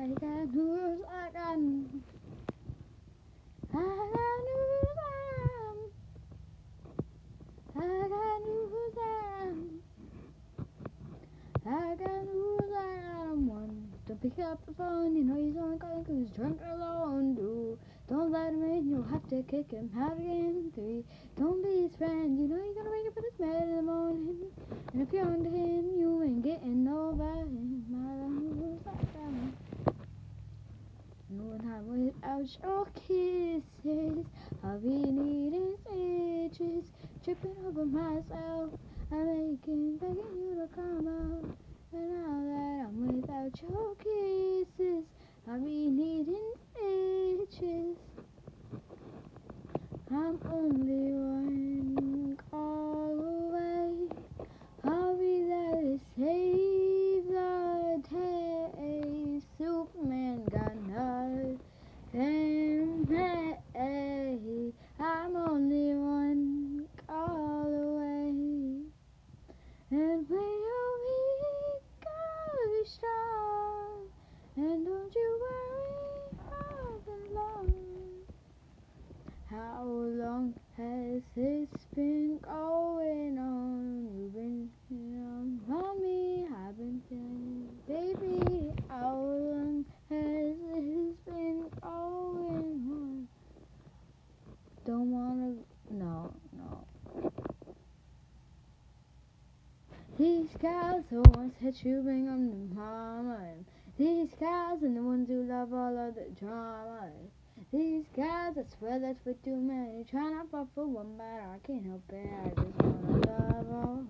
News, I got news, I got news, I one. Don't pick up the phone, you know he's only calling 'cause he's drunk alone. Do don't let him in, you'll have to kick him out again. Three, don't be his friend, you know you're gonna wake up with his bed in the morning. And if you're under him, you ain't getting over him. I don't lose that down. No time without your kisses. I'll be needing stitches, tripping over myself. I'm making, begging you to come out. And now that I'm without your kisses, I'll be needing stitches. I'm only one call away. I'll be there to save the day. Superman got nothing made. I'm only one call away. And when you're weak, I'll be strong. And don't you worry, I'll be long. How long has this been going on? You've been on, on me, I've been feeling baby. How long has this been going on? Don't wanna, no, no. These guys the ones that you bring them to mama. These guys are the ones who love all of the drama. These guys, I swear that's for too many. Try not fall for one, but I can't help it. I just wanna love.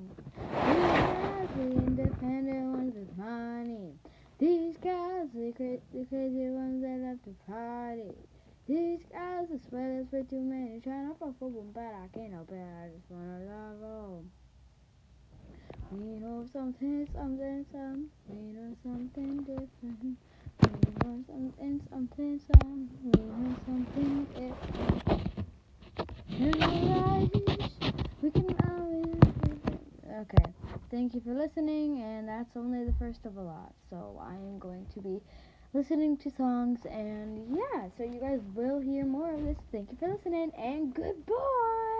These guys, the independent ones with money. These guys, the, cra- the crazy ones that love to party. These guys, I swear that's for too many. Try not fall for one, but I can't help it. I just wanna love all. We know something, something, something. We know something different. We know something, something, something. We know something different. In the lives, we can always. Okay, thank you for listening, and that's only the first of a lot. So I am going to be listening to songs, and yeah, so you guys will hear more of this. Thank you for listening, and goodbye.